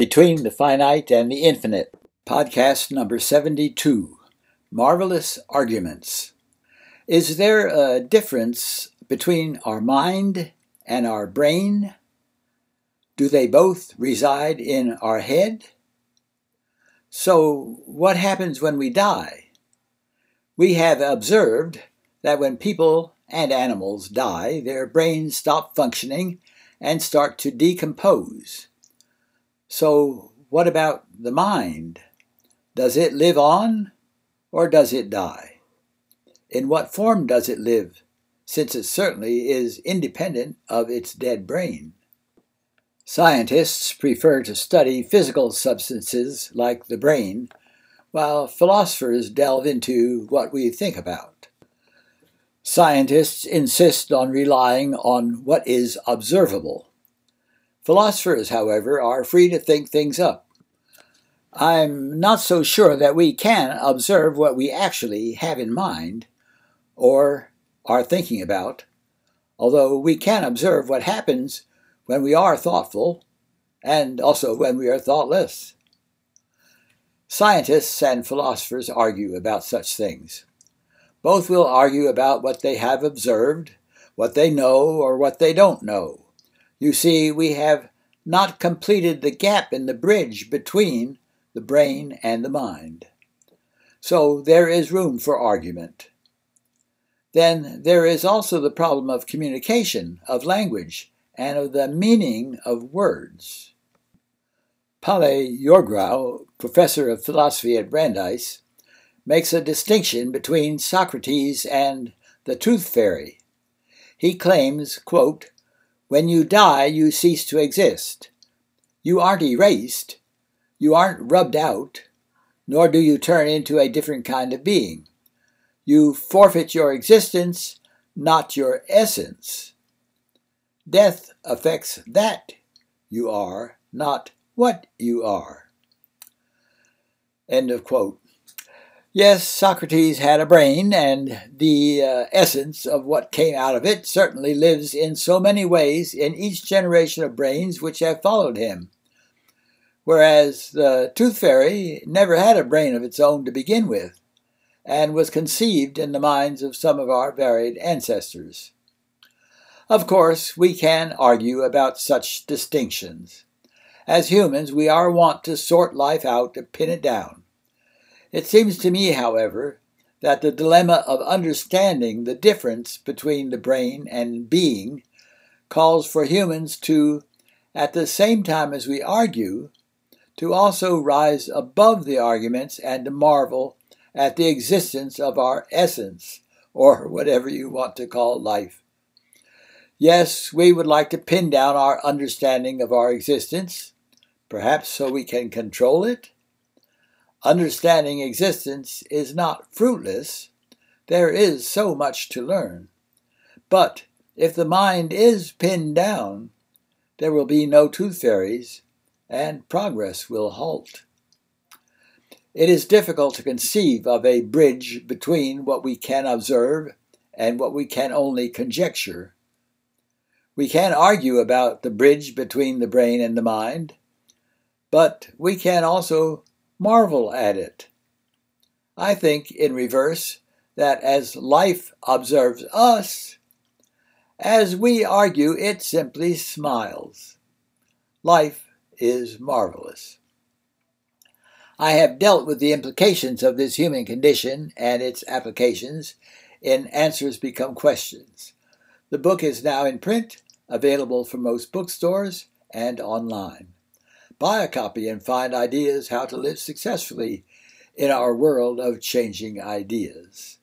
Between the Finite and the Infinite, podcast number 72 Marvelous Arguments. Is there a difference between our mind and our brain? Do they both reside in our head? So, what happens when we die? We have observed that when people and animals die, their brains stop functioning and start to decompose. So, what about the mind? Does it live on or does it die? In what form does it live, since it certainly is independent of its dead brain? Scientists prefer to study physical substances like the brain, while philosophers delve into what we think about. Scientists insist on relying on what is observable. Philosophers, however, are free to think things up. I'm not so sure that we can observe what we actually have in mind or are thinking about, although we can observe what happens when we are thoughtful and also when we are thoughtless. Scientists and philosophers argue about such things. Both will argue about what they have observed, what they know, or what they don't know. You see, we have not completed the gap in the bridge between the brain and the mind. So there is room for argument. Then there is also the problem of communication, of language, and of the meaning of words. Palle Yourgrau, professor of philosophy at Brandeis, makes a distinction between Socrates and the tooth fairy. He claims, quote, when you die, you cease to exist. You aren't erased. You aren't rubbed out. Nor do you turn into a different kind of being. You forfeit your existence, not your essence. Death affects that you are, not what you are. End of quote. Yes, Socrates had a brain, and the uh, essence of what came out of it certainly lives in so many ways in each generation of brains which have followed him. Whereas the tooth fairy never had a brain of its own to begin with, and was conceived in the minds of some of our varied ancestors. Of course, we can argue about such distinctions. As humans, we are wont to sort life out to pin it down. It seems to me, however, that the dilemma of understanding the difference between the brain and being calls for humans to, at the same time as we argue, to also rise above the arguments and to marvel at the existence of our essence, or whatever you want to call life. Yes, we would like to pin down our understanding of our existence, perhaps so we can control it, Understanding existence is not fruitless. There is so much to learn. But if the mind is pinned down, there will be no tooth fairies, and progress will halt. It is difficult to conceive of a bridge between what we can observe and what we can only conjecture. We can argue about the bridge between the brain and the mind, but we can also marvel at it. I think, in reverse, that as life observes us, as we argue, it simply smiles. Life is marvelous. I have dealt with the implications of this human condition and its applications in Answers Become Questions. The book is now in print, available from most bookstores and online. Buy a copy and find ideas how to live successfully in our world of changing ideas.